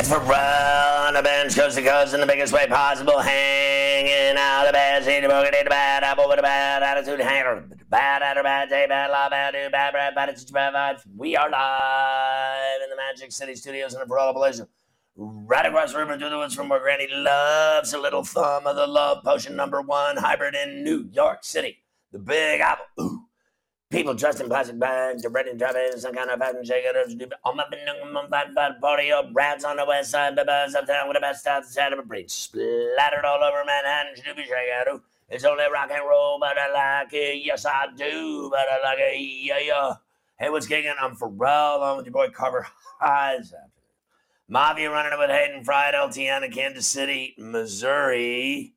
It's for on the bench, coast to coast in the biggest way possible. Hanging out of the bad seat, broken in the bad apple with a bad attitude. Hang bad at bad day, bad law, bad do, bad bread, bad attitude, bad vibes. We are live in the Magic City Studios in the Peralta Palace. Right across the river to the woods from where Granny loves a little thumb of the love potion number one hybrid in New York City. The Big Apple. Ooh. People dressed in plastic bags, they're ready to drive in some kind of fashion shaker. On my fat fat party up, rats on the west side, the babas uptown with the best out the side of a bridge. Splattered all over Manhattan, Snoopy shaker. It's only rock and roll, but I like it. Yes, I do, but I like it. Yeah, yeah. Hey, what's kicking? I'm Pharrell, along with your boy Carver Highs. Mafia running it with Hayden Fried, LTN in Kansas City, Missouri.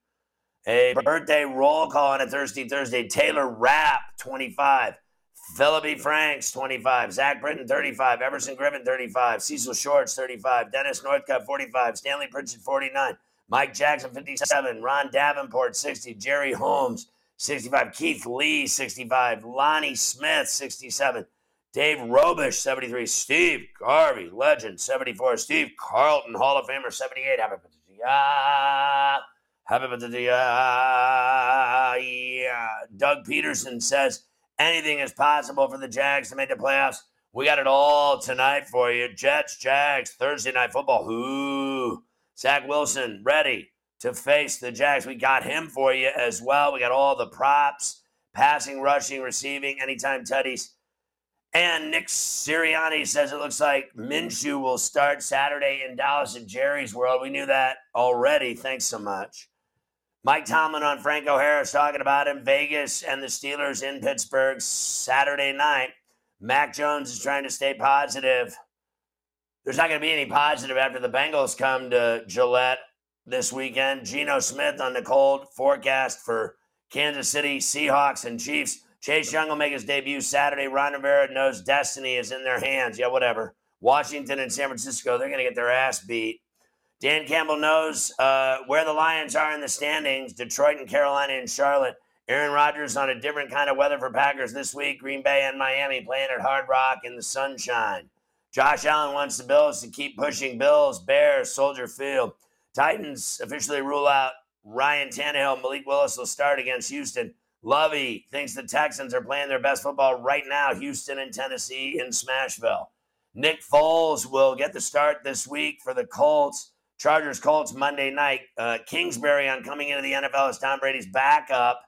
A birthday roll call on a Thirsty Thursday. Taylor Rapp, 25. Philippi Franks, 25. Zach Britton, 35. Everson Griffen, 35. Cecil Shorts, 35. Dennis Northcutt, 45. Stanley Pritchett, 49. Mike Jackson, 57. Ron Davenport, 60. Jerry Holmes, 65. Keith Lee, 65. Lonnie Smith, 67. Dave Robisch, 73. Steve Garvey, legend, 74. Steve Carlton, Hall of Famer, 78. Happy birthday. Yeah. Happy birthday. Yeah. Doug Pederson says, anything is possible for the Jags to make the playoffs. We got it all tonight for you. Jets, Jags, Thursday night football. Who? Zach Wilson ready to face the Jags. We got him for you as well. We got all the props, passing, rushing, receiving, anytime tutties. And Nick Sirianni says it looks like Minshew will start Saturday in Dallas at Jerry's World. We knew that already. Thanks so much. Mike Tomlin on Franco Harris talking about him. Vegas and the Steelers in Pittsburgh Saturday night. Mac Jones is trying to stay positive. There's not going to be any positive after the Bengals come to Gillette this weekend. Geno Smith on the cold forecast for Kansas City Seahawks and Chiefs. Chase Young will make his debut Saturday. Ron Rivera knows destiny is in their hands. Yeah, whatever. Washington and San Francisco, they're going to get their ass beat. Dan Campbell knows uh, where the Lions are in the standings Detroit and Carolina and Charlotte. Aaron Rodgers on a different kind of weather for Packers this week. Green Bay and Miami playing at Hard Rock in the sunshine. Josh Allen wants the Bills to keep pushing Bills, Bears, Soldier Field. Titans officially rule out Ryan Tannehill. Malik Willis will start against Houston. Lovie thinks the Texans are playing their best football right now. Houston and Tennessee in Smashville. Nick Foles will get the start this week for the Colts. Chargers Colts Monday night. Uh, Kingsbury on coming into the NFL as Tom Brady's backup.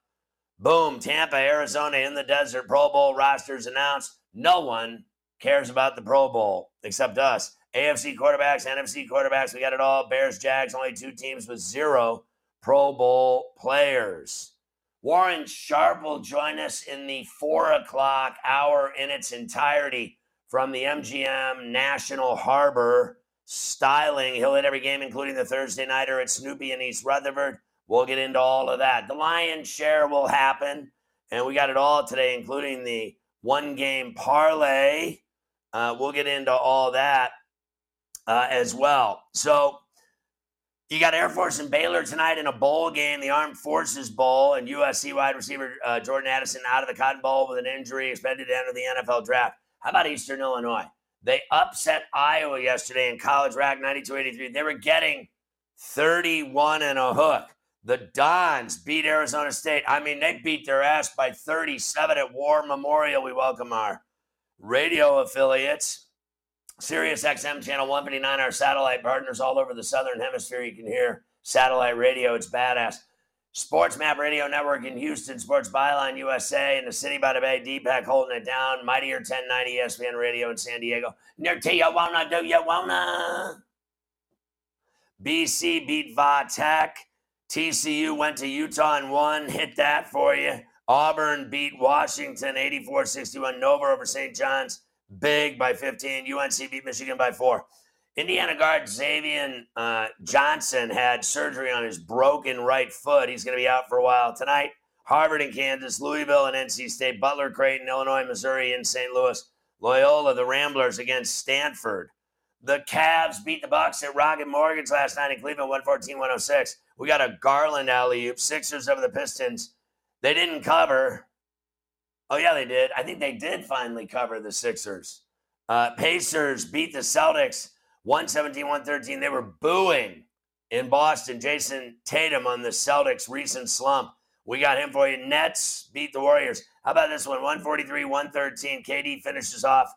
Boom, Tampa, Arizona in the desert. Pro Bowl rosters announced. No one cares about the Pro Bowl except us. AFC quarterbacks, NFC quarterbacks, we got it all. Bears, Jags, only two teams with zero Pro Bowl players. Warren Sharp will join us in the four o'clock hour in its entirety from the MGM National Harbor styling. He'll hit every game, including the Thursday nighter at Snoopy in East Rutherford. We'll get into all of that. The lion's share will happen, and we got it all today, including the one game parlay. Uh, we'll get into all that uh, as well. So you got Air Force and Baylor tonight in a bowl game, the Armed Forces Bowl, and USC wide receiver uh, Jordan Addison out of the Cotton Bowl with an injury, expected to enter the NFL draft. How about Eastern Illinois? They upset Iowa yesterday in College Rack 92 83. They were getting 31 and a hook. The Dons beat Arizona State. I mean, they beat their ass by 37 at War Memorial. We welcome our radio affiliates. Sirius XM channel 159, our satellite partners all over the southern hemisphere. You can hear satellite radio. It's badass. Sports Map Radio Network in Houston, Sports Byline USA in the city by the bay, Deepak holding it down, Mightier 1090 ESPN Radio in San Diego. Near wanna, do you wanna? BC beat Va Tech. TCU went to Utah and won. Hit that for you. Auburn beat Washington 84 61. Nova over St. John's. Big by 15. UNC beat Michigan by four. Indiana guard Xavier uh, Johnson had surgery on his broken right foot. He's going to be out for a while tonight. Harvard and Kansas, Louisville and NC State, Butler, Creighton, Illinois, Missouri, and St. Louis. Loyola, the Ramblers against Stanford. The Cavs beat the Bucks at Rocket Mortgage last night in Cleveland, 114-106. We got a Garland alley oop. Sixers over the Pistons. They didn't cover. Oh yeah, they did. I think they did finally cover the Sixers. Uh, Pacers beat the Celtics 117-113. They were booing in Boston. Jayson Tatum on the Celtics' recent slump. We got him for you. Nets beat the Warriors. How about this one? 143-113. KD finishes off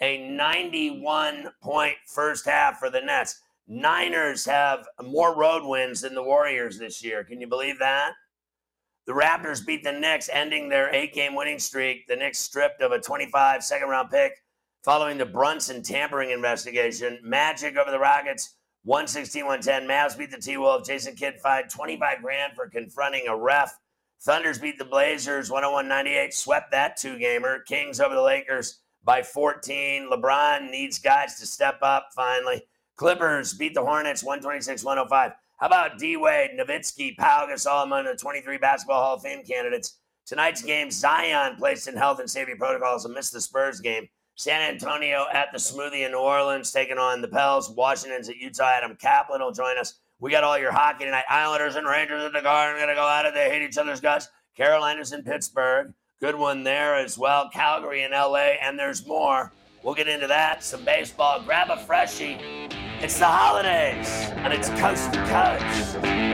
a 91 point first half for the Nets. Niners have more road wins than the Warriors this year. Can you believe that? The Raptors beat the Knicks, ending their eight game winning streak. The Knicks stripped of a 25 second round pick following the Brunson tampering investigation. Magic over the Rockets, 116 110. Mavs beat the T Wolves. Jason Kidd fined 25 grand for confronting a ref. Thunders beat the Blazers 101 98, swept that two gamer. Kings over the Lakers by 14. LeBron needs guys to step up finally. Clippers beat the Hornets 126 105. How about D Wade, Nowitzki, Pau Gasol among the 23 Basketball Hall of Fame candidates? Tonight's game, Zion placed in health and safety protocols and missed the Spurs game. San Antonio at the Smoothie in New Orleans, taking on the Pels. Washington's at Utah. Adam Kaplan will join us. We got all your hockey tonight. Islanders and Rangers in the garden. Going to go out it. They hate each other's guts. Carolina's in Pittsburgh. Good one there as well. Calgary and LA. And there's more. We'll get into that. Some baseball. Grab a freshie. It's the holidays, and it's coast to coast.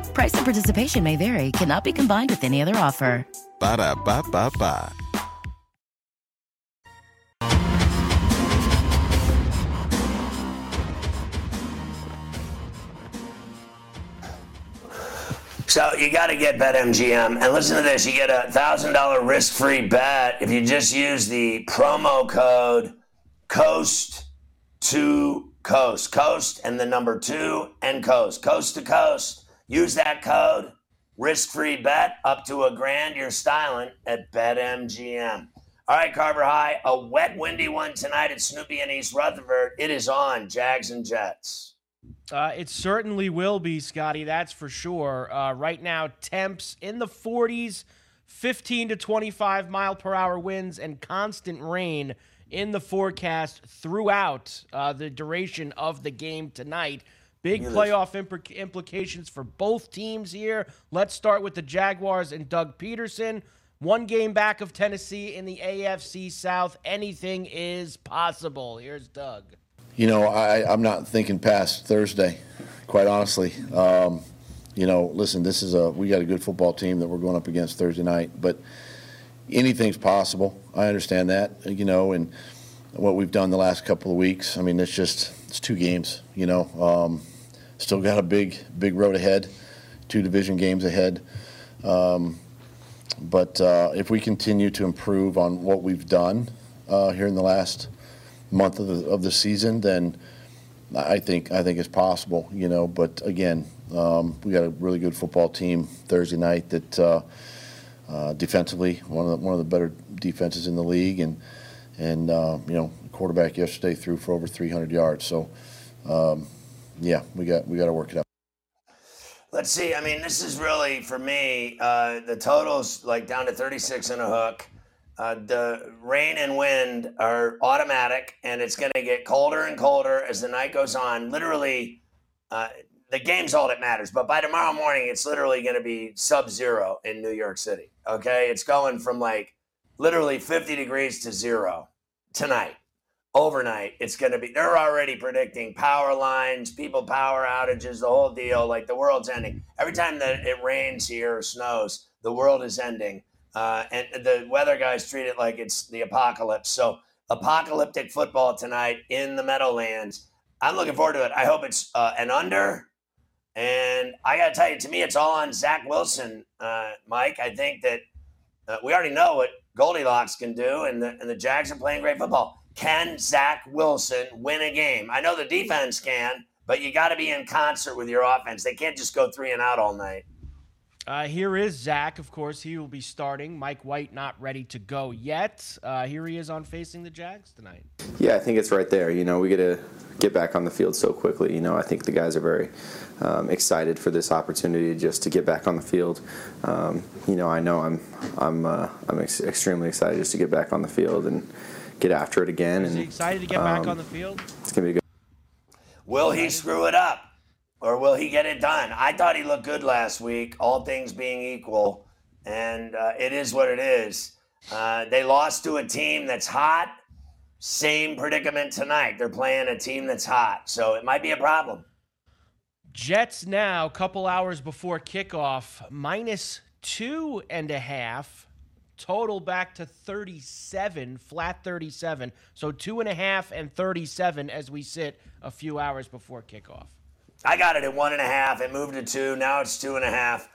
Price and participation may vary, cannot be combined with any other offer. Ba da ba ba ba. So you got to get BetMGM. And listen to this you get a $1,000 risk free bet if you just use the promo code COAST to Coast. Coast and the number two and Coast. Coast to Coast. Use that code. Risk free bet up to a grand. You're styling at BetMGM. All right, Carver High. A wet, windy one tonight at Snoopy and East Rutherford. It is on Jags and Jets. Uh, it certainly will be, Scotty. That's for sure. Uh, right now, temps in the 40s, 15 to 25 mile per hour winds, and constant rain in the forecast throughout uh, the duration of the game tonight. Big playoff imp- implications for both teams here. Let's start with the Jaguars and Doug Pederson. One game back of Tennessee in the AFC South. Anything is possible. Here's Doug. You know, I, I'm not thinking past Thursday, quite honestly. Um, you know, listen, this is a we got a good football team that we're going up against Thursday night, but anything's possible. I understand that, you know, and what we've done the last couple of weeks. I mean, it's just it's two games, you know. Um, still got a big big road ahead, two division games ahead. Um, but uh, if we continue to improve on what we've done uh, here in the last month of the, of the season, then I think I think it's possible, you know. But again, um, we got a really good football team Thursday night that uh, uh, defensively one of the, one of the better defenses in the league, and and uh, you know, quarterback yesterday threw for over 300 yards. So um, yeah, we got we got to work it out. Let's see. I mean, this is really for me. Uh, the totals like down to 36 and a hook. Uh, the rain and wind are automatic, and it's going to get colder and colder as the night goes on. Literally, uh, the game's all that matters. But by tomorrow morning, it's literally going to be sub-zero in New York City. Okay, it's going from like literally 50 degrees to zero tonight overnight it's going to be they're already predicting power lines people power outages the whole deal like the world's ending. Every time that it rains here or snows the world is ending uh, and the weather guys treat it like it's the apocalypse. So apocalyptic football tonight in the meadowlands. I'm looking forward to it. I hope it's uh, an under. And i gotta tell you to me it's all on zach wilson uh, mike. I think that uh, we already know what goldilocks can do and the, and the jags are playing great football can Zach Wilson win a game? I know the defense can, but you got to be in concert with your offense. They can't just go three and out all night. Uh, here is Zach. Of course, he will be starting. Mike White not ready to go yet. Uh, here he is on facing the Jags tonight. Yeah, I think it's right there. You know, we get to get back on the field so quickly. You know, I think the guys are very um, excited for this opportunity just to get back on the field. Um, you know, I know I'm I'm uh, I'm ex- extremely excited just to get back on the field and get after it again. Is and he excited to get um, back on the field? It's gonna be good. Will he screw it up? Or will he get it done? I thought he looked good last week, all things being equal. And uh, it is what it is. Uh, they lost to a team that's hot. Same predicament tonight. They're playing a team that's hot. So it might be a problem. Jets now, couple hours before kickoff, minus two and a half. Total back to 37, flat 37. So two and a half and 37 as we sit a few hours before kickoff. I got it at one and a half. It moved to two. Now it's two and a half.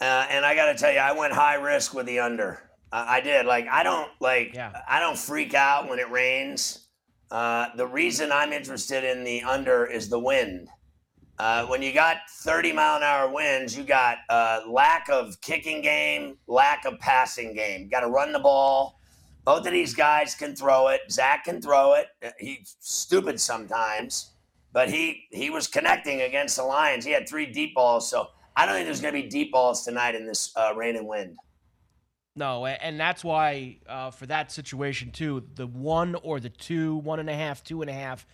Uh, and I got to tell you, I went high risk with the under. Uh, I did. Like I don't like. Yeah. I don't freak out when it rains. Uh, the reason I'm interested in the under is the wind. Uh, when you got 30 mile an hour winds, you got uh, lack of kicking game, lack of passing game. Got to run the ball. Both of these guys can throw it. Zach can throw it. Uh, He's stupid sometimes, but he he was connecting against the Lions. He had three deep balls, so I don't think there's going to be deep balls tonight in this uh, rain and wind. No, and that's why uh, for that situation too, the one or the two, one and a half, two and a half,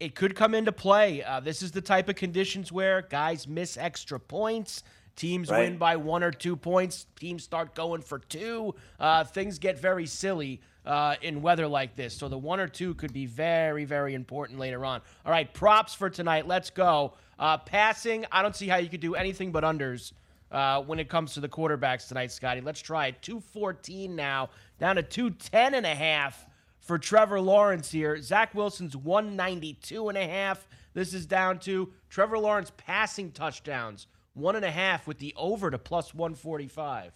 it could come into play. Uh, this is the type of conditions where guys miss extra points. Teams Right. win by one or two points. Teams start going for two. Uh, things get very silly uh, in weather like this. So the one or two could be very, very important later on. All right, props for tonight. Let's go. Uh, passing, I don't see how you could do anything but unders uh, when it comes to the quarterbacks tonight, Scotty. Let's try it. 214 now, down to 210 and a half for Trevor Lawrence here. Zach Wilson's 192 and a half. This is down to Trevor Lawrence passing touchdowns, one and a half with the over to plus 145.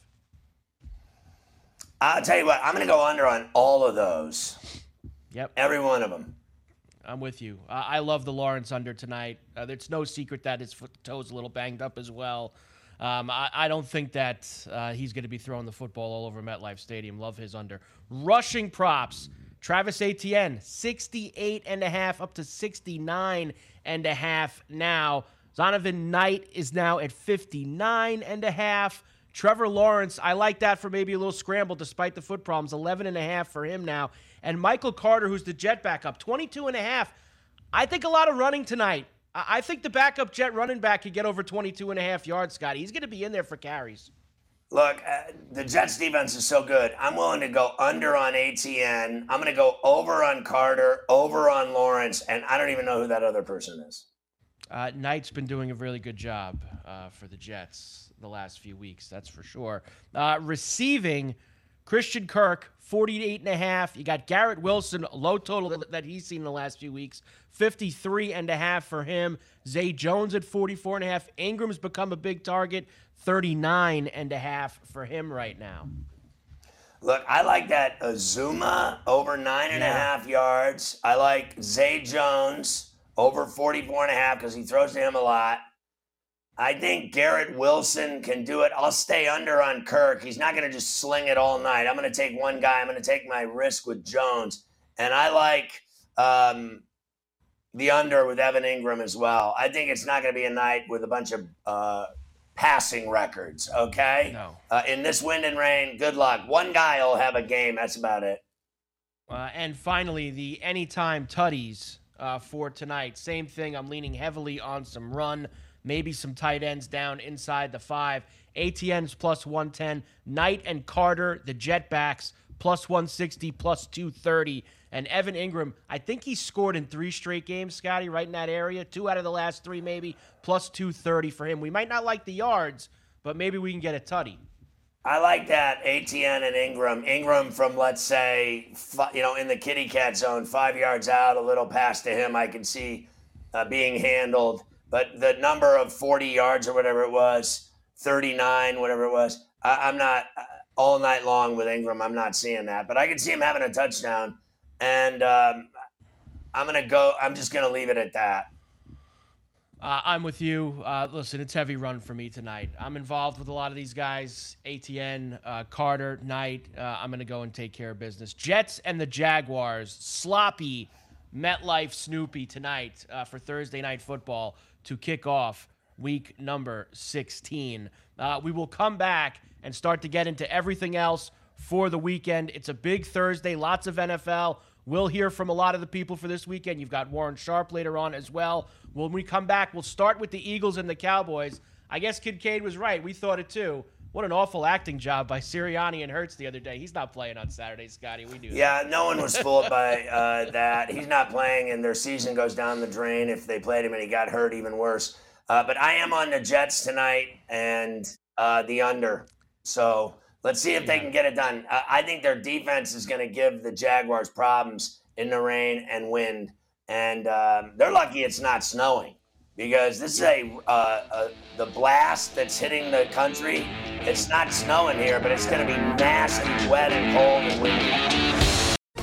I'll tell you what, I'm going to go under on all of those, Yep, every one of them. I'm with you. Uh, I love the Lawrence under tonight. Uh, it's no secret that his foot, toe's a little banged up as well. Um, I, I don't think that uh, he's going to be throwing the football all over MetLife Stadium. Love his under. Rushing props. Travis Etienne, 68 and a half up to 69 and a half now. Zonovan Knight is now at 59 and a half. Trevor Lawrence, I like that for maybe a little scramble despite the foot problems. 11 and a half for him now. And Michael Carter, who's the jet backup, 22 and a half. I think a lot of running tonight. I think the backup Jet running back could get over 22 and a half yards, Scotty. He's going to be in there for carries. Look, uh, the Jets defense is so good. I'm willing to go under on ATN. I'm going to go over on Carter, over on Lawrence, and I don't even know who that other person is. Uh, Knight's been doing a really good job uh, for the Jets the last few weeks, that's for sure. Uh, receiving, Christian Kirk, 48 and a half. You got Garrett Wilson, low total that he's seen in the last few weeks, 53 and a half for him. Zay Jones at 44 and a half. Engram's become a big target, 39 and a half for him right now. Look, I like that Azuma over nine and yeah. a half yards. I like Zay Jones over 44 and a half because he throws to him a lot. I think Garrett Wilson can do it. I'll stay under on Kirk. He's not going to just sling it all night. I'm going to take one guy. I'm going to take my risk with Jones. And I like um, the under with Evan Engram as well. I think it's not going to be a night with a bunch of uh, passing records, okay? No. Uh, in this wind and rain, good luck. One guy will have a game. That's about it. Uh, and finally, the anytime tutties uh, for tonight. Same thing. I'm leaning heavily on some run, maybe some tight ends down inside the five. ATN's plus 110. Knight and Carter, the Jetbacks, plus 160, plus 230. And Evan Engram, I think he scored in three straight games, Scotty, right in that area. Two out of the last three, maybe, plus 230 for him. We might not like the yards, but maybe we can get a tutty. I like that ATN and Engram. Engram from let's say, you know, in the kitty cat zone, five yards out, a little pass to him, I can see uh, being handled. But the number of 40 yards or whatever it was, 39, whatever it was, I, am not uh, all night long with Engram. I'm not seeing that, but I can see him having a touchdown and um, I'm gonna go. I'm just gonna leave it at that. Uh, I'm with you. Uh, listen, it's heavy run for me tonight. I'm involved with a lot of these guys ATN, uh, Carter, Knight. Uh, I'm to go and take care of business. Jets and the Jaguars, sloppy MetLife Snoopy tonight uh, for Thursday night football to kick off week number 16. Uh, we will come back and start to get into everything else for the weekend. It's a big Thursday, lots of NFL. We'll hear from a lot of the people for this weekend. You've got Warren Sharp later on as well. When we come back, we'll start with the Eagles and the Cowboys. I guess Kincaid was right. We thought it too. What an awful acting job by Sirianni and Hurts the other day. He's not playing on Saturday, Scotty. We do. Yeah, no one was fooled by uh, that. He's not playing, and their season goes down the drain if they played him and he got hurt, even worse. Uh, but I am on the Jets tonight and uh, the under. So Let's see if they can get it done. I think their defense is going to give the Jaguars problems in the rain and wind, and um, they're lucky it's not snowing because this is a, uh, the blast that's hitting the country. It's not snowing here, but it's going to be nasty, wet, and cold and windy.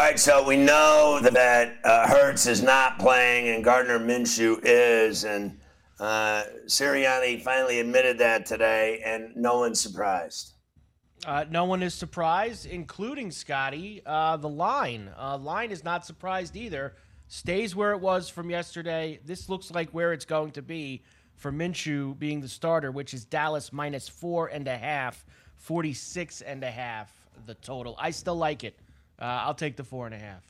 All right, so we know that uh, Hurts is not playing and Gardner Minshew is, and uh, Sirianni finally admitted that today, and no one's surprised. Uh, no one is surprised, including Scotty. Uh, the line, uh, line is not surprised either. Stays where it was from yesterday. This looks like where it's going to be for Minshew being the starter, which is Dallas minus four and a half, 46 and a half the total. I still like it. Uh, I'll take the four and a half.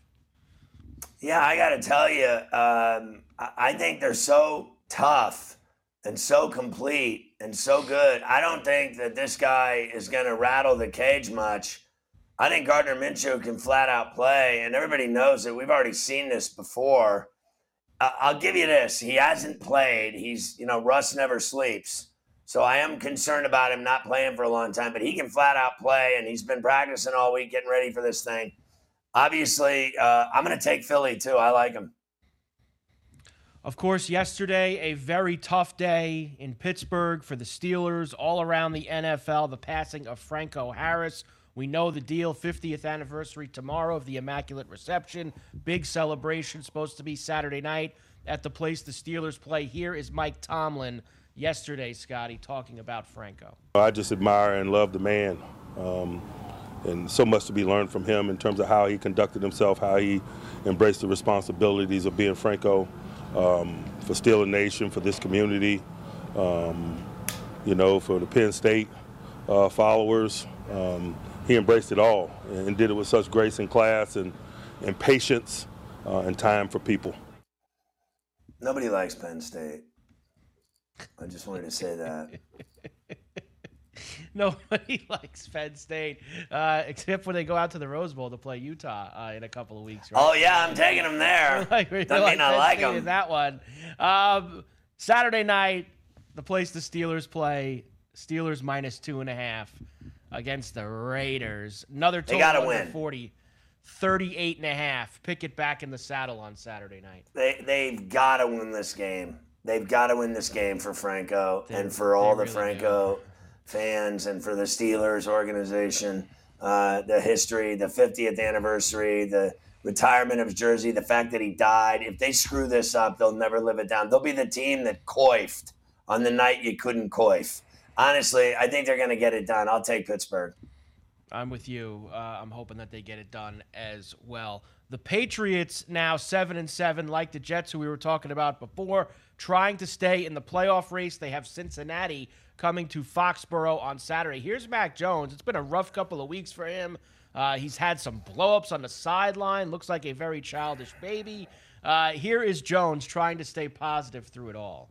Yeah, I got to tell you, um, I think they're so tough and so complete and so good. I don't think that this guy is going to rattle the cage much. I think Gardner Minshew can flat out play, and everybody knows it. We've already seen this before. I'll give you this: he hasn't played. He's, you know, Russ never sleeps. So I am concerned about him not playing for a long time, but he can flat out play, and he's been practicing all week, getting ready for this thing. Obviously, uh, I'm going to take Philly too. I like him. Of course, yesterday, a very tough day in Pittsburgh for the Steelers, all around the NFL. The passing of Franco Harris. We know the deal 50th anniversary tomorrow of the Immaculate Reception. Big celebration, supposed to be Saturday night at the place the Steelers play. Here is Mike Tomlin yesterday, Scotty, talking about Franco. I just admire and love the man. Um, and so much to be learned from him in terms of how he conducted himself, how he embraced the responsibilities of being Franco um, for Steeler Nation, for this community, um, you know, for the Penn State uh, followers. Um, he embraced it all and did it with such grace and class and, and patience uh, and time for people. Nobody likes Penn State. I just wanted to say that. Nobody likes Penn State, uh, except when they go out to the Rose Bowl to play Utah uh, in a couple of weeks. Right? Oh yeah, I'm taking them there. like, Doesn't like mean I like them. In that one. Um, Saturday night, the place the Steelers play. Steelers minus two and a half against the Raiders. Another total they gotta win. 40. 38 and a half. Pick it back in the saddle on Saturday night. They they've got to win this game. They've got to win this game for Franco they, and for all the really Franco do. fans and for the Steelers organization. Uh, the history, the 50th anniversary, the retirement of jersey, the fact that he died. If they screw this up, they'll never live it down. They'll be the team that coiffed on the night you couldn't coif. Honestly, I think they're going to get it done. I'll take Pittsburgh. I'm with you. Uh, I'm hoping that they get it done as well. The Patriots now seven and seven, like the Jets, who we were talking about before, trying to stay in the playoff race. They have Cincinnati coming to Foxborough on Saturday. Here's Mac Jones. It's been a rough couple of weeks for him. Uh, he's had some blowups on the sideline. Looks like a very childish baby. Uh, here is Jones trying to stay positive through it all.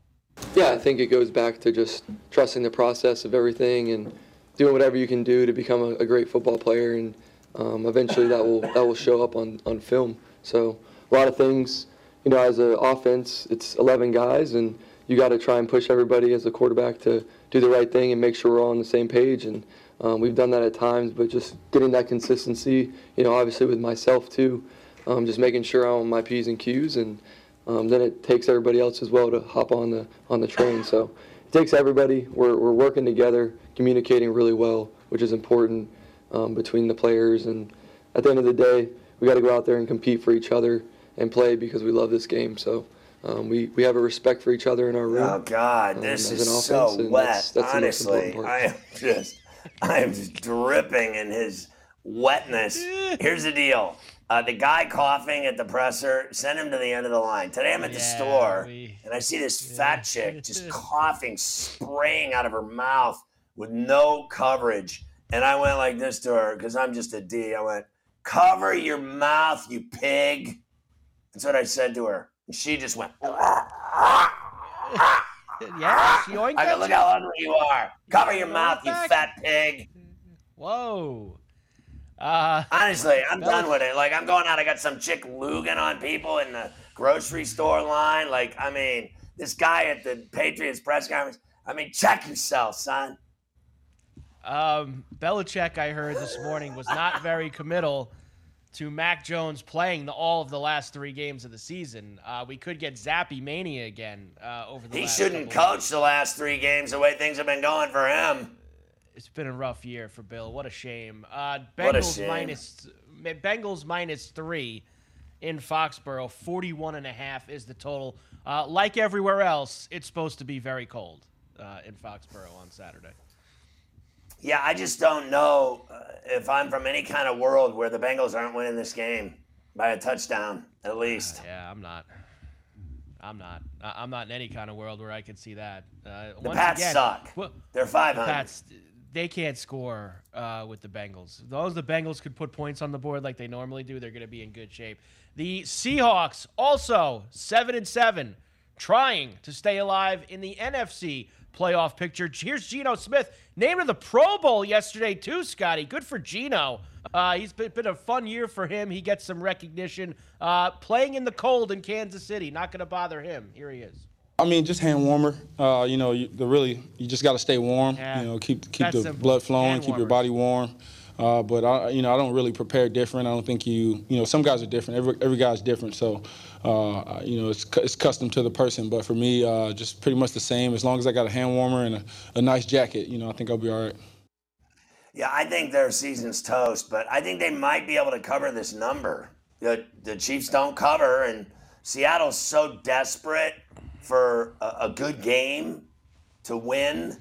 Yeah, I think it goes back to just trusting the process of everything and doing whatever you can do to become a, a great football player. And um, eventually that will that will show up on, on film. So a lot of things, you know, as an offense, it's 11 guys, and you got to try and push everybody as a quarterback to do the right thing and make sure we're all on the same page. And um, we've done that at times, but just getting that consistency, you know, obviously with myself too, um, just making sure I'm on my p's and q's, and um, then it takes everybody else as well to hop on the on the train. So it takes everybody. We're we're working together, communicating really well, which is important um, between the players. And at the end of the day, we got to go out there and compete for each other and play because we love this game. So um, we, we have a respect for each other in our room. Oh God, um, this is offense, so wet. That's, that's Honestly, I am just I am just dripping in his wetness. Here's the deal. Uh, the guy coughing at the presser, send him to the end of the line. Today I'm at the yeah, store we, and I see this yeah. fat chick just coughing, spraying out of her mouth with no coverage. And I went like this to her because I'm just a D. I went, cover your mouth, you pig. That's what I said to her. And she just went, yeah, she yoinked I go, look how ugly you are. Cover your mouth, you fat pig. Whoa. Uh, Honestly, I'm done with it. Like, I'm going out. I got some chick luging on people in the grocery store line. Like, I mean, this guy at the Patriots press conference. I mean, check yourself, son. Um, Belichick, I heard this morning, was not very committal to Mac Jones playing the, all of the last three games of the season. Uh, we could get Zappe mania again uh, over the. He shouldn't coach the last three games the way things have been going for him. It's been a rough year for Bill. What a shame. Uh, Bengals shame. minus Bengals minus three in Foxborough. 41 and a half is the total. Uh, like everywhere else, it's supposed to be very cold uh, in Foxborough on Saturday. Yeah, I just don't know uh, if I'm from any kind of world where the Bengals aren't winning this game by a touchdown at least. Yeah, I'm not. I'm not. I'm not in any kind of world where I can see that. Uh, the Pats again, suck. Well, They're 500. The Pats, they can't score uh, with the Bengals. Those the Bengals could put points on the board like they normally do. They're going to be in good shape. The Seahawks also seven and seven, trying to stay alive in the NFC playoff picture. Here's Geno Smith, named to the Pro Bowl yesterday too. Scotty, good for Geno. Uh, he's been, been, a fun year for him. He gets some recognition. Uh, playing in the cold in Kansas City, not going to bother him. Here he is. I mean, just hand warmer. Uh, you know, you, the really you just got to stay warm. Yeah, you know, keep keep the simple. blood flowing, keep your body warm. Uh, but I, you know, I don't really prepare different. I don't think you, you know, some guys are different. Every every guy's different. So, uh, you know, it's it's custom to the person. But for me, uh, just pretty much the same. As long as I got a hand warmer and a, a nice jacket, you know, I think I'll be all right. Yeah, I think their season's toast, but I think they might be able to cover this number. The the Chiefs don't cover, and Seattle's so desperate for a, a good game to win,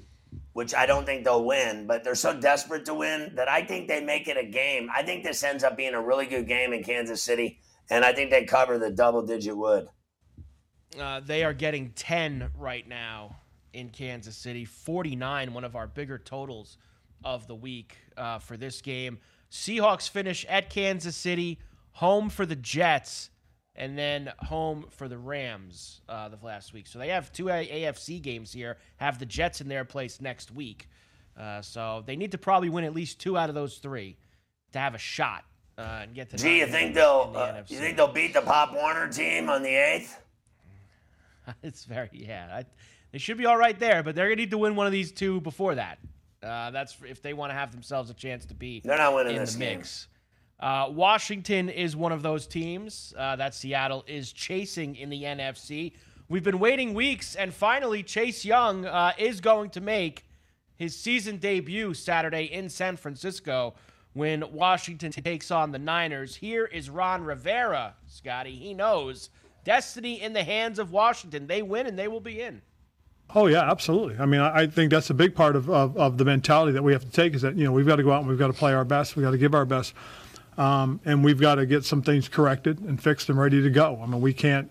which I don't think they'll win, but they're so desperate to win that I think they make it a game. I think this ends up being a really good game in Kansas City, and I think they cover the double digit wood. Uh, they are getting 10 right now in Kansas City. 49, one of our bigger totals of the week uh, for this game. Seahawks finish at Kansas City, home for the Jets, and then home for the Rams uh, the last week. So they have two AFC games here. Have the Jets in their place next week. Uh, so they need to probably win at least two out of those three to have a shot uh, and get to. Gee, you think they'll the uh, you think they'll beat the Pop Warner team on the eighth? it's very yeah. I, they should be all right there, but they're gonna need to win one of these two before that. Uh, that's if they want to have themselves a chance to be. They're not winning in this the game. mix. Uh, Washington is one of those teams uh, that Seattle is chasing in the NFC. We've been waiting weeks, and finally, Chase Young uh, is going to make his season debut Saturday in San Francisco when Washington takes on the Niners. Here is Ron Rivera, Scotty. He knows destiny in the hands of Washington. They win, and they will be in. Oh yeah, absolutely. I mean, I think that's a big part of, of, of the mentality that we have to take is that you know we've got to go out and we've got to play our best. We've got to give our best, um, and we've got to get some things corrected and fixed and ready to go. I mean, we can't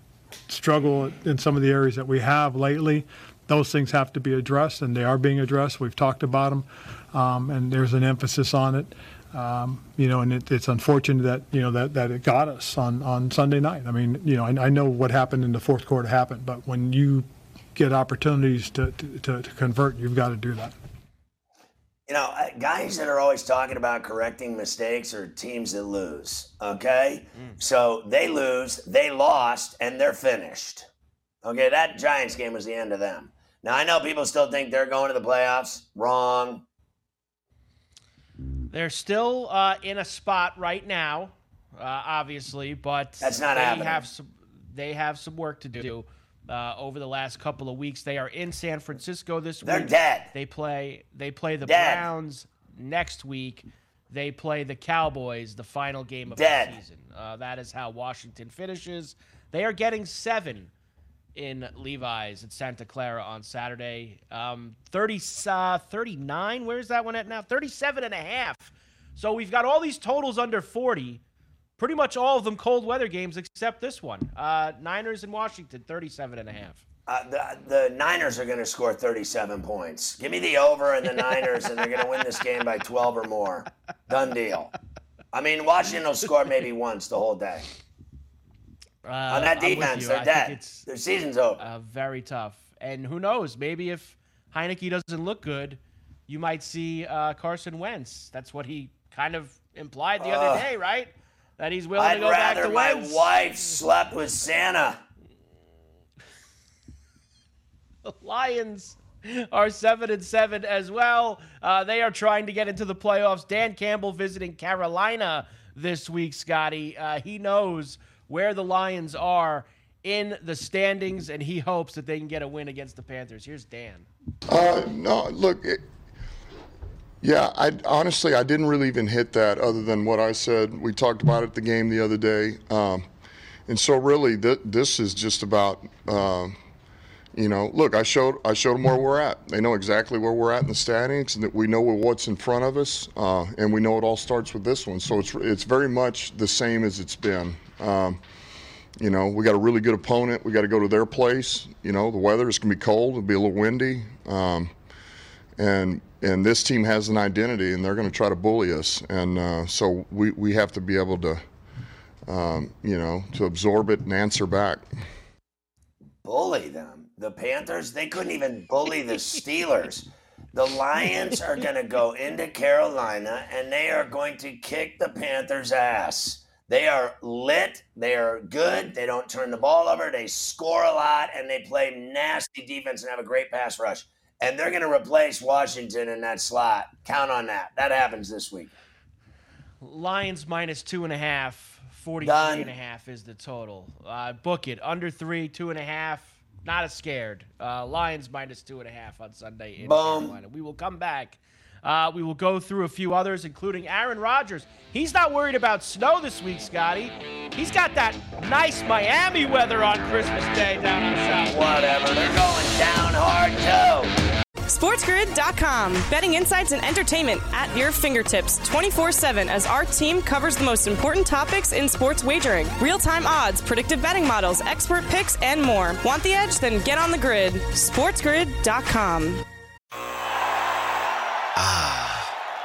struggle in some of the areas that we have lately. Those things have to be addressed, and they are being addressed. We've talked about them, um, and there's an emphasis on it. Um, you know, and it, it's unfortunate that you know that, that it got us on, on Sunday night. I mean, you know, I, I know what happened in the fourth quarter happened, but when you get opportunities to, to, to, to convert, you've got to do that. You know, uh, guys that are always talking about correcting mistakes are teams that lose. Okay, so they lose, they lost, and they're finished. Okay, that Giants game was the end of them. Now I know people still think they're going to the playoffs. Wrong. They're still uh, in a spot right now, uh, obviously, but That's not they happening. have some. They have some work to do uh, over the last couple of weeks. They are in San Francisco this They're week. dead. They play. They play the Dead. Browns next week. They play the Cowboys the final game of Dead. the season. Uh, that is how Washington finishes. They are getting seven in Levi's at Santa Clara on Saturday. Um, 30, uh, 39, where's that one at now? 37 and a half. So we've got all these totals under 40. Pretty much all of them cold weather games except this one. Uh, Niners in Washington, 37 and a half. Uh, the, the Niners are going to score 37 points. Give me the over and the Niners, and they're going to win this game by 12 or more. Done deal. I mean, Washington will score maybe once the whole day. Uh, On that defense, they're I dead. Their season's over. uh, very tough. And who knows? Maybe if Heinicke doesn't look good, you might see uh, Carson Wentz. That's what he kind of implied the other day, right? That he's willing I'd to go back rather to my Wentz. wife slept with Santa. The Lions are seven and seven as well. Uh, they are trying to get into the playoffs. Dan Campbell visiting Carolina this week, Scotty. Uh, he knows where the Lions are in the standings, and he hopes that they can get a win against the Panthers. Here's Dan. Uh, no, look, it, Yeah, I honestly I didn't really even hit that other than what I said. We talked about it at the game the other day, um, and so really th- this is just about. Uh, you know, look, I showed I showed them where we're at. They know exactly where we're at in the standings, and that we know what's in front of us, uh, and we know it all starts with this one. So it's it's very much the same as it's been. Um, you know, we got a really good opponent. We got to go to their place. You know, the weather is going to be cold. It'll be a little windy, um, and and this team has an identity, and they're going to try to bully us. And uh, so we we have to be able to, um, you know, to absorb it and answer back. Bully them the Panthers, they couldn't even bully the Steelers. The Lions are going to go into Carolina and they are going to kick the Panthers' ass. They are lit. They are good. They don't turn the ball over. They score a lot and they play nasty defense and have a great pass rush. And they're going to replace Washington in that slot. Count on that. That happens this week. Lions minus two and a half. 43 Done. and a half is the total. Uh, book it. Under three, two and a half not as scared. Uh, Lions minus two and a half on Sunday in Boom. Carolina. We will come back. Uh, we will go through a few others, including Aaron Rodgers. He's not worried about snow this week, Scotty. He's got that nice Miami weather on Christmas Day down on South. Whatever. They're going down hard, too. SportsGrid.com. Betting insights and entertainment at your fingertips 24 7 as our team covers the most important topics in sports wagering real time odds, predictive betting models, expert picks, and more. Want the edge? Then get on the grid. SportsGrid.com.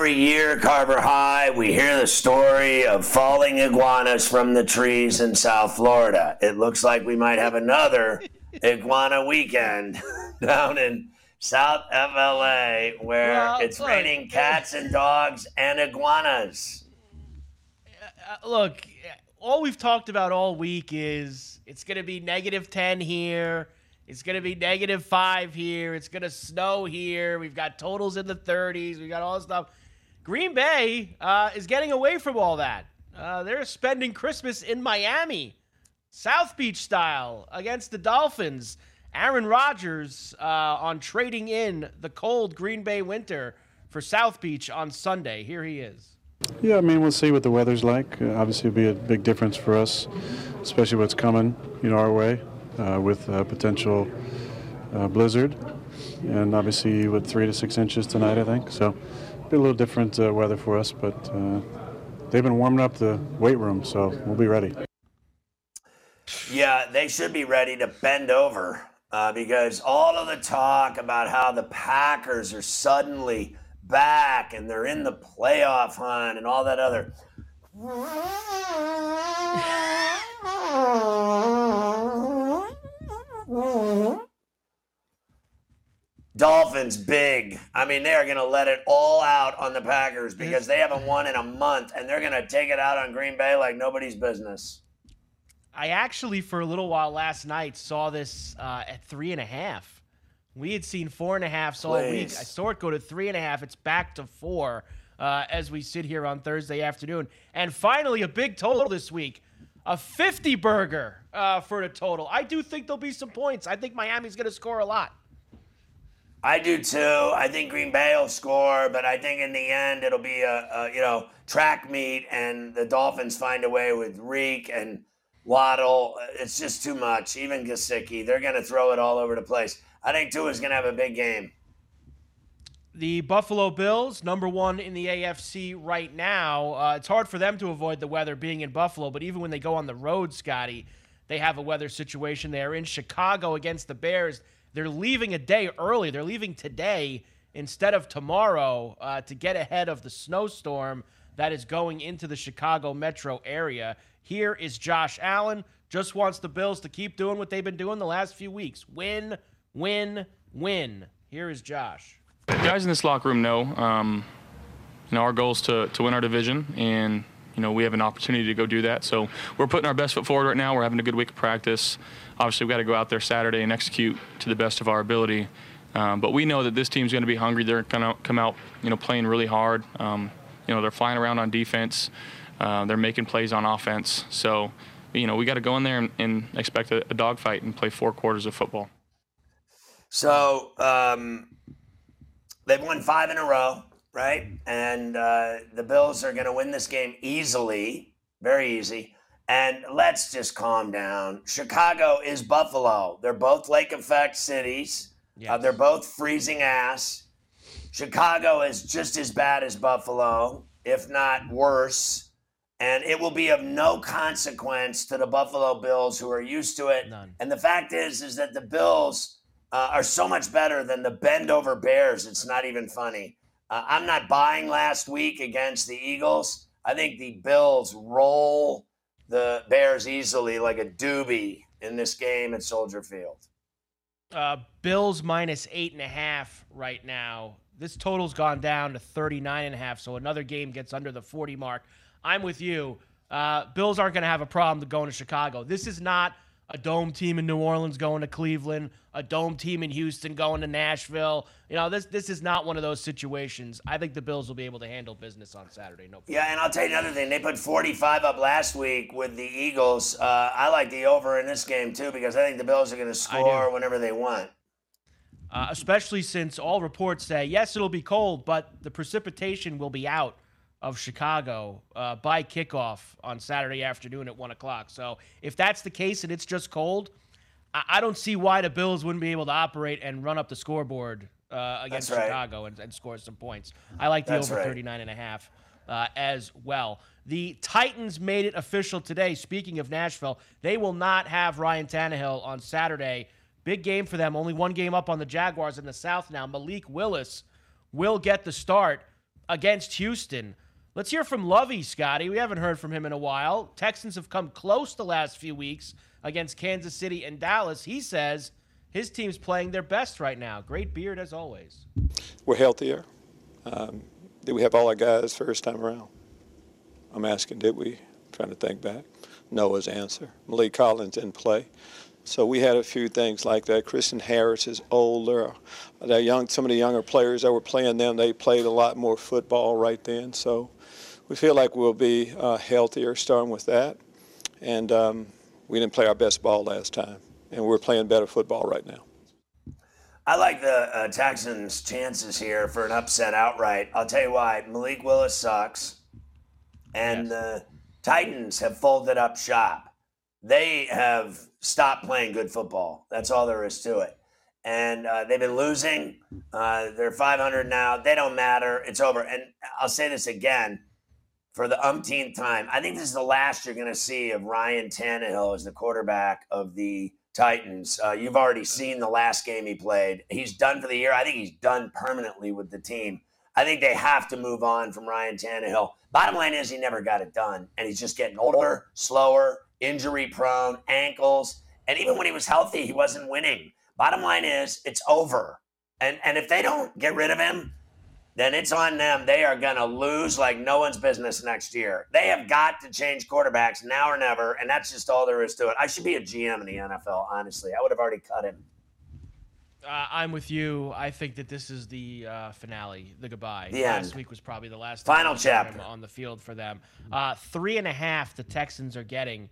Every year, Carver High, we hear the story of falling iguanas from the trees in South Florida. It looks like we might have another iguana weekend down in South FLA where well, it's look, raining cats and dogs and iguanas. Uh, look, all we've talked about all week is it's going to be negative 10 here. It's going to be negative five here. It's going to snow here. We've got totals in the 30s. We got all this stuff. Green Bay uh, is getting away from all that. Uh, they're spending Christmas in Miami, South Beach style, against the Dolphins. Aaron Rodgers uh, on trading in the cold Green Bay winter for South Beach on Sunday. Here he is. Yeah, I mean, we'll see what the weather's like. Uh, obviously, it'll be a big difference for us, especially what's coming, you know, our way uh, with a potential uh, blizzard, and obviously with three to six inches tonight, I think. So, be a little different uh, weather for us, but uh, they've been warming up the weight room, so we'll be ready. Yeah, they should be ready to bend over uh, because all of the talk about how the Packers are suddenly back and they're in the playoff hunt and all that other. Dolphins big. I mean, they are going to let it all out on the Packers because they haven't won in a month, and they're going to take it out on Green Bay like nobody's business. I actually, for a little while last night, saw this uh, at three and a half. We had seen four and a half all week. I saw it go to three and a half. It's back to four. uh, as we sit here on Thursday afternoon. And finally, a big total this week a 50 burger uh, for the total. I do think there'll be some points. I think Miami's going to score a lot. I do too. I think Green Bay will score, but I think in the end it'll be a, a you know track meet, and the Dolphins find a way with Reek and Waddle. It's just too much. Even Gesicki, they're going to throw it all over the place. I think Tua's going to have a big game. The Buffalo Bills, number one in the AFC right now. Uh, it's hard for them to avoid the weather being in Buffalo, but even when they go on the road, Scotty, they have a weather situation. They are in Chicago against the Bears. They're leaving a day early. They're leaving today instead of tomorrow uh, to get ahead of the snowstorm that is going into the Chicago metro area. Here is Josh Allen. Just wants the Bills to keep doing what they've been doing the last few weeks win, win, win. Here is Josh guys in this locker room know, um, you know, our goal is to, to win our division, and you know we have an opportunity to go do that. So we're putting our best foot forward right now. We're having a good week of practice. Obviously, we've got to go out there Saturday and execute to the best of our ability. Um, but we know that this team's going to be hungry. They're going to come out, you know, playing really hard. Um, you know, they're flying around on defense. Uh, they're making plays on offense. So, you know, we got to go in there and, and expect a, a dogfight and play four quarters of football. So, um, They've won five in a row, right? And uh, the Bills are going to win this game easily, very easy. And let's just calm down. Chicago is Buffalo. They're both lake effect cities. Yes. Uh, they're both freezing ass. Chicago is just as bad as Buffalo, if not worse. And it will be of no consequence to the Buffalo Bills who are used to it. None. And the fact is, is that the Bills uh, are so much better than the bend over Bears. It's not even funny. Uh, I'm not buying last week against the Eagles. I think the Bills roll the Bears easily like a doobie in this game at Soldier Field. Uh, Bills minus eight and a half right now. This total's gone down to 39 and a half, so another game gets under the 40 mark. I'm with you. Uh, Bills aren't going to have a problem going to Chicago. This is not – a dome team in New Orleans going to Cleveland, a dome team in Houston going to Nashville. You know, this this is not one of those situations. I think the Bills will be able to handle business on Saturday. No. Problem. Yeah, and I'll tell you another thing. They put 45 up last week with the Eagles. Uh, I like the over in this game too because I think the Bills are going to score whenever they want. Uh, especially since all reports say yes, it'll be cold, but the precipitation will be out of Chicago uh, by kickoff on Saturday afternoon at one o'clock. So if that's the case and it's just cold, I, I don't see why the Bills wouldn't be able to operate and run up the scoreboard uh, against right. Chicago and, and, score some points. I like the that's over right. 39 and a half uh, as well. The Titans made it official today. Speaking of Nashville, they will not have Ryan Tannehill on Saturday. Big game for them. Only one game up on the Jaguars in the South now. Malik Willis will get the start against Houston. Let's hear from Lovie, Scotty. We haven't heard from him in a while. Texans have come close the last few weeks against Kansas City and Dallas. He says his team's playing their best right now. Great beard as always. We're healthier. Um, did we have all our guys first time around? I'm asking, did we? I'm trying to think back. Noah's answer. Maliek Collins didn't play. So we had a few things like that. Christian Harris is older. That young, some of the younger players that were playing them, they played a lot more football right then. So we feel like we'll be uh, healthier starting with that. And um, we didn't play our best ball last time, and we're playing better football right now. I like the uh, Texans' chances here for an upset outright. I'll tell you why. Malik Willis sucks, and yes. the Titans have folded up shop. They have stopped playing good football. That's all there is to it. And uh, they've been losing. Uh, they're 500 now. They don't matter. It's over. And I'll say this again for the umpteenth time. I think this is the last you're going to see of Ryan Tannehill as the quarterback of the Titans. Uh, you've already seen the last game he played. He's done for the year. I think he's done permanently with the team. I think they have to move on from Ryan Tannehill. Bottom line is he never got it done, and he's just getting older, slower, injury prone, ankles, and even when he was healthy, he wasn't winning. Bottom line is it's over. And and if they don't get rid of him, then it's on them. They are going to lose like no one's business next year. They have got to change quarterbacks now or never, and that's just all there is to it. I should be a GM in the NFL, honestly. I would have already cut him. Uh, I'm with you. I think that this is the uh, finale, the goodbye. The Last end. week was probably the last Final time we saw him chapter. on the field for them. Uh, three and a half the Texans are getting,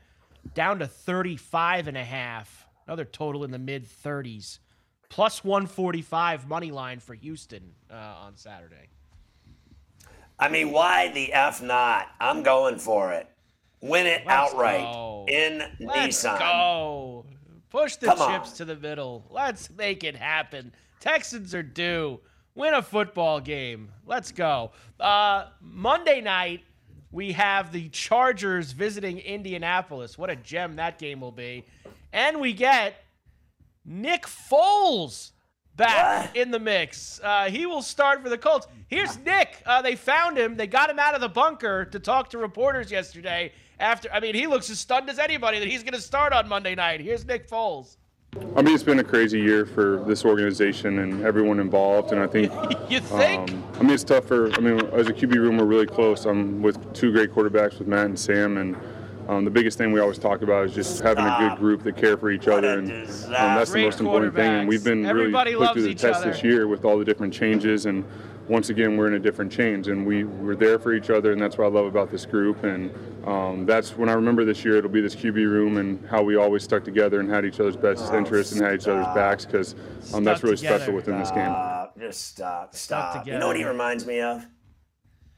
down to 35 and a half. Another total in the mid 30s. Plus 145 money line for Houston uh, on Saturday. I mean, why the F not? I'm going for it. Win it Let's outright go. in Let's Nissan. go. Push the Come on. chips to the middle. Let's make it happen. Texans are due. Win a football game. Let's go. Uh, Monday night, we have the Chargers visiting Indianapolis. What a gem that game will be. And we get Nick Foles back in the mix. Uh, he will start for the Colts. Here's Nick. Uh, they found him. They got him out of the bunker to talk to reporters yesterday. After, I mean, he looks as stunned as anybody that he's going to start on Monday night. Here's Nick Foles. I mean, it's been a crazy year for this organization and everyone involved, and I think. You think? Um, I mean, it's tough for. I mean, as a QB room, we're really close. I'm with two great quarterbacks with Matt and Sam, and um, the biggest thing we always talk about is just having a good group that care for each other, and um, that's the most important thing. And we've been Everybody really put through the test other. this year with all the different changes, and once again, we're in a different change, and we we're there for each other, and that's what I love about this group. And um, that's when I remember this year, it'll be this QB room and how we always stuck together and had each other's best interests and had each other's backs, because um, that's really together. special within this game. Just stop. Stop. You together. know what he reminds me of?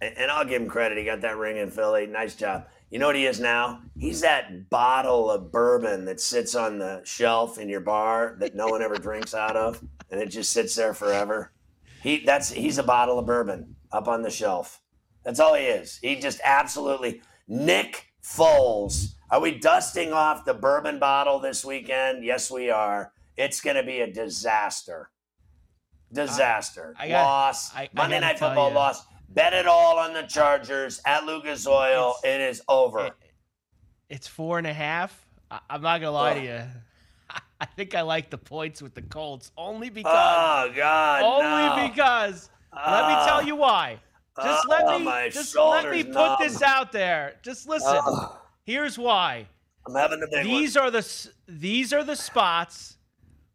And, and I'll give him credit. He got that ring in Philly. Nice job. You know what he is now? He's that bottle of bourbon that sits on the shelf in your bar that no one ever drinks out of, and it just sits there forever. He that's he's a bottle of bourbon up on the shelf. That's all he is. He just absolutely Nick Foles. Are we dusting off the bourbon bottle this weekend? Yes, we are. It's going to be a disaster. Disaster. I got- loss. I- I Monday Night Football ya. loss. Bet it all on the Chargers at Lucas Oil. It is over. It's four and a half. I- I'm not gonna lie to you. I think I like the points with the Colts only oh, because. Oh, God, Only no. because. let me tell you why. Just Oh, let me. my Just let me put this out there. Just listen. Ugh. Here's why. I'm having a big These are the these are the spots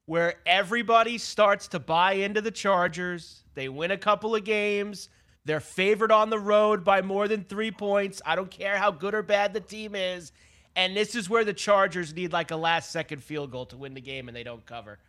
where everybody starts to buy into the Chargers. They win a couple of games. They're favored on the road by more than three points. I don't care how good or bad the team is. And this is where the Chargers need like a last second field goal to win the game and they don't cover.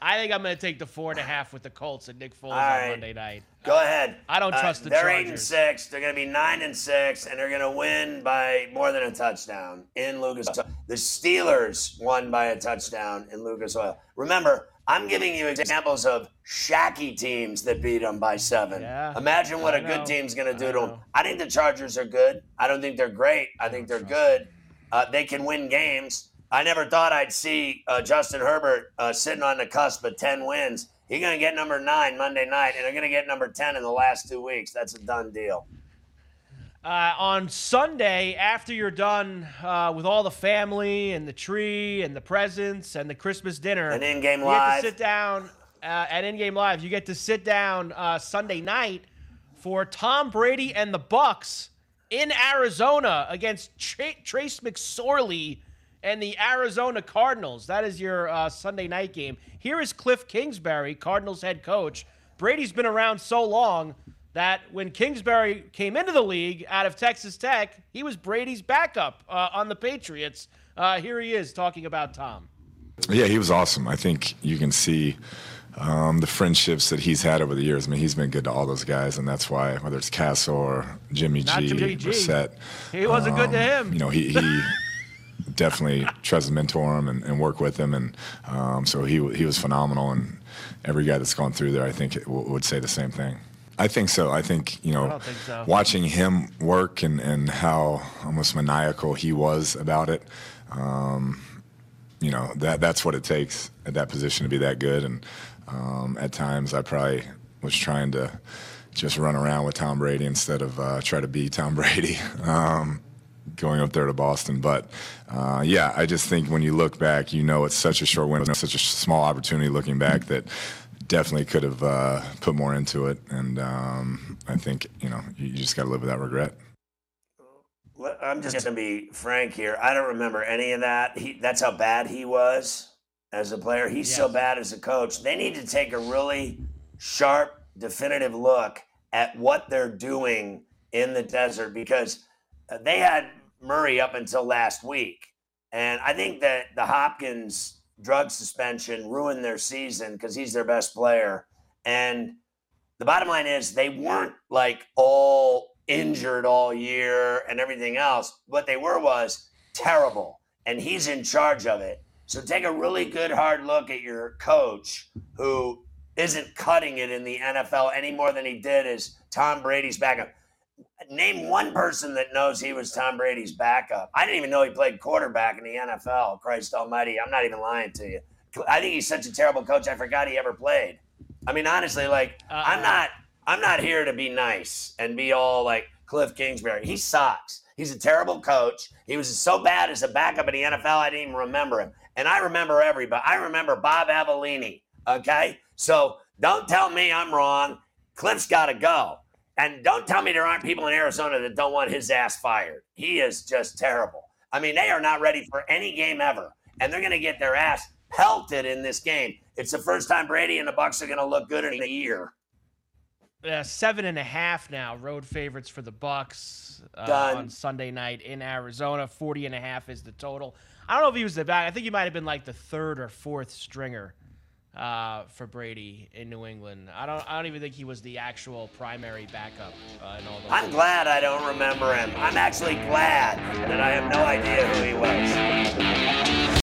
I think I'm going to take the four and a half with the Colts and Nick Foles on. Monday night. Go ahead. I don't Uh, trust the They're eight and six. They're going to be nine and six, and they're going to win by more than a touchdown in Lucas. The Steelers won by a touchdown in Lucas Oil. Remember, I'm giving you examples of shaky teams that beat them by seven. Yeah, Imagine what I a good team's going to do to them. I think the Chargers are good. I don't think they're great. I think they're good. Uh, they can win games. I never thought I'd see uh, Justin Herbert uh, sitting on the cusp of 10 wins. He's going to get number nine Monday night, and they're going to get number 10 in the last two weeks. That's a done deal. Uh, on Sunday, after you're done uh, with all the family and the tree and the presents and the Christmas dinner, And in-game you live. get to sit down uh, at in-game live. You get to sit down uh, Sunday night for Tom Brady and the Bucs in Arizona against Tra- Trace McSorley and the Arizona Cardinals. That is your uh, Sunday night game. Here is Cliff Kingsbury, Cardinals head coach. Brady's been around so long that when Kingsbury came into the league out of Texas Tech, he was Brady's backup uh, on the Patriots. Uh, here he is talking about Tom. Yeah, he was awesome. I think you can see um, the friendships that he's had over the years. I mean, he's been good to all those guys, and that's why whether it's Cassel or Jimmy Not G, Jimmy G. Brissett, He wasn't good to um, him. You know, he, he definitely tries to mentor him and, and work with him, and um, so he he was phenomenal. And every guy that's gone through there, I think, w- would say the same thing. I think so. I think you know, think so. watching him work and and how almost maniacal he was about it. Um, you know that that's what it takes at that position to be that good. And um, at times, I probably was trying to just run around with Tom Brady instead of uh, try to be Tom Brady. Um, going up there to Boston, but uh, yeah, I just think when you look back, you know it's such a short window, such a small opportunity. Looking back, that definitely could have uh, put more into it, and um, I think you know you, just got to live with that regret. I'm just going to be frank here. I don't remember any of that. He, that's how bad he was. As a player. He's so bad as a coach. They need to take a really sharp, definitive look at what they're doing in the desert because uh, they had Murray up until last week. And I think that the Hopkins drug suspension ruined their season because he's their best player. And the bottom line is they weren't like all injured all year and everything else. What they were was terrible. And he's in charge of it. So take a really good hard look at your coach who isn't cutting it in the NFL any more than he did as Tom Brady's backup. Name one person that knows he was Tom Brady's backup. I didn't even know he played quarterback in the NFL. Christ almighty. I'm not even lying to you. I think he's such a terrible coach. I forgot he ever played. I mean, honestly, like uh-uh. I'm not I'm not here to be nice and be all like Cliff Kingsbury. He sucks. He's a terrible coach. He was so bad as a backup in the NFL, I didn't even remember him. And I remember everybody. I remember Bob Avellini. Okay, so don't tell me I'm wrong. Cliff's got to go. And don't tell me there aren't people in Arizona that don't want his ass fired. He is just terrible. I mean, they are not ready for any game ever, and they're going to get their ass pelted in this game. It's the first time Brady and the Bucs are going to look good in a year. Uh, seven and a half now, road favorites for the bucks uh, on Sunday night in Arizona. 40 and a half is the total. I don't know if he was the back. I think he might have been like the third or fourth stringer uh, for Brady in New England. I don't. I don't even think he was the actual primary backup uh, in all those. I'm glad I don't remember him. I'm actually glad that I have no idea who he was.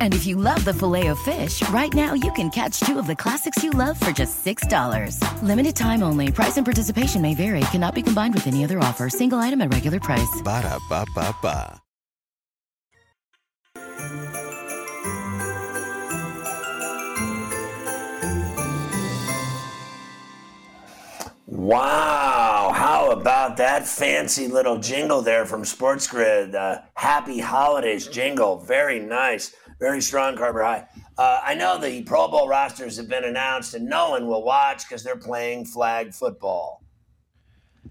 And if you love the filet of fish, right now you can catch two of the classics you love for just $6. Limited time only. Price and participation may vary. Cannot be combined with any other offer. Single item at regular price. Ba da ba ba ba. Wow, how about that fancy little jingle there from Sports Grid? Uh, Happy Holidays jingle. Very nice. Very strong, Carver High. Uh, I know the Pro Bowl rosters have been announced and no one will watch because they're playing flag football.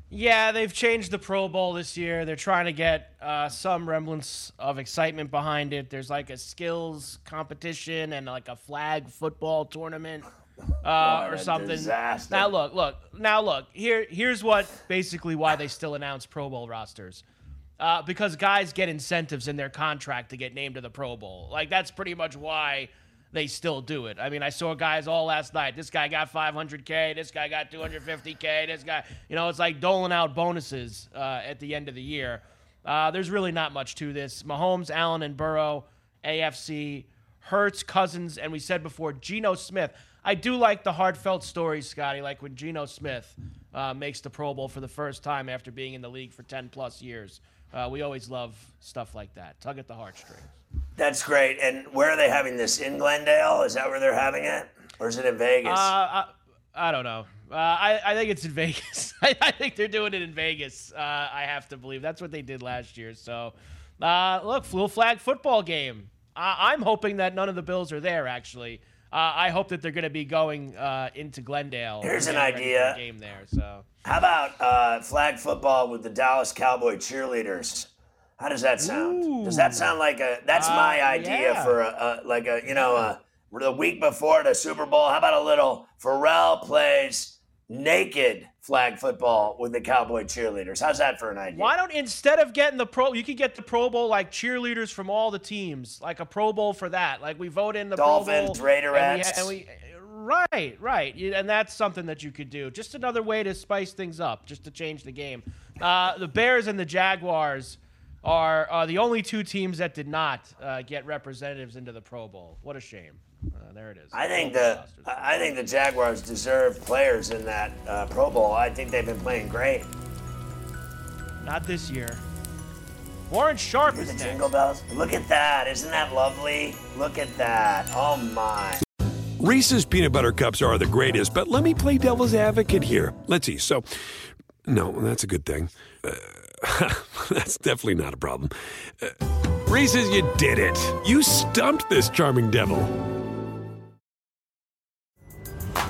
Yeah, they've changed the Pro Bowl this year. They're trying to get uh, some remnants of excitement behind it. There's like a skills competition and like a flag football tournament uh, or something. disaster. Now look, look, now look. Here, here's what basically why they still announce Pro Bowl rosters. Uh, because guys get incentives in their contract to get named to the Pro Bowl. Like that's pretty much why they still do it. I mean, I saw guys all last night. This guy got 500k. This guy got 250k. This guy, you know, it's like doling out bonuses uh, at the end of the year. Uh, there's really not much to this. Mahomes, Allen, and Burrow, AFC, Hurts, Cousins, and we said before, Geno Smith. I do like the heartfelt stories, Scotty, like when Geno Smith uh, makes the Pro Bowl for the first time after being in the league for 10 plus years. Uh, we always love stuff like that. Tug at the heartstrings. That's great. And where are they having this? In Glendale? Is that where they're having it? Or is it in Vegas? Uh, I, I don't know. Uh, I, I think it's in Vegas. I, I think they're doing it in Vegas. Uh, I have to believe that's what they did last year. So, uh, look, full flag football game. I, I'm hoping that none of the Bills are there. Actually, uh, I hope that they're going to be going uh, into Glendale. Here's an getting ready for idea. Game there. So How about uh, flag football with the Dallas Cowboy cheerleaders? How does that sound? Does that sound like a? That's Uh, my idea yeah. for a, a like a you know a, the week before the Super Bowl. How about a little Pharrell plays naked flag football with the Cowboy cheerleaders? How's that for an idea? why don't instead of getting the pro, you could get the Pro Bowl like cheerleaders from all the teams, like a Pro Bowl for that. Like we vote in the Dolphins, Pro Bowl, and we- and we, right, right, and that's something that you could do. Just another way to spice things up, just to change the game. Uh, the Bears and the Jaguars are uh, the only two teams that did not uh, get representatives into the Pro Bowl. What a shame. Uh, there it is. I think the I I think the Jaguars deserve players in that uh, Pro Bowl. I think they've been playing great. Not this year. Warren Sharp Hear is the next. jingle bells. Look at that! Isn't that lovely? Look at that! Oh my! Reese's peanut butter cups are the greatest, but let me play devil's advocate here. Let's see. So, no, that's a good thing. Uh, that's definitely not a problem. Uh, Reese's, you did it. You stumped this charming devil.